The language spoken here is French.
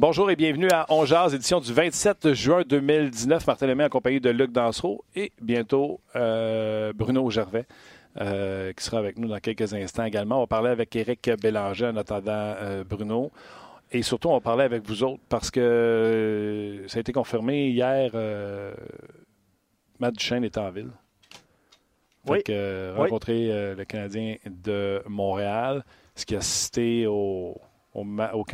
Bonjour et bienvenue à On Jazz, édition du 27 juin 2019. Martin Lemay en de Luc Dansereau et bientôt euh, Bruno Gervais. Euh, qui sera avec nous dans quelques instants également. On va parler avec Éric Bélanger en attendant euh, Bruno. Et surtout, on va parler avec vous autres parce que ça a été confirmé hier. Matt Duchesne est en ville. Oui. rencontrer le Canadien de Montréal, ce qui a cité au, au, au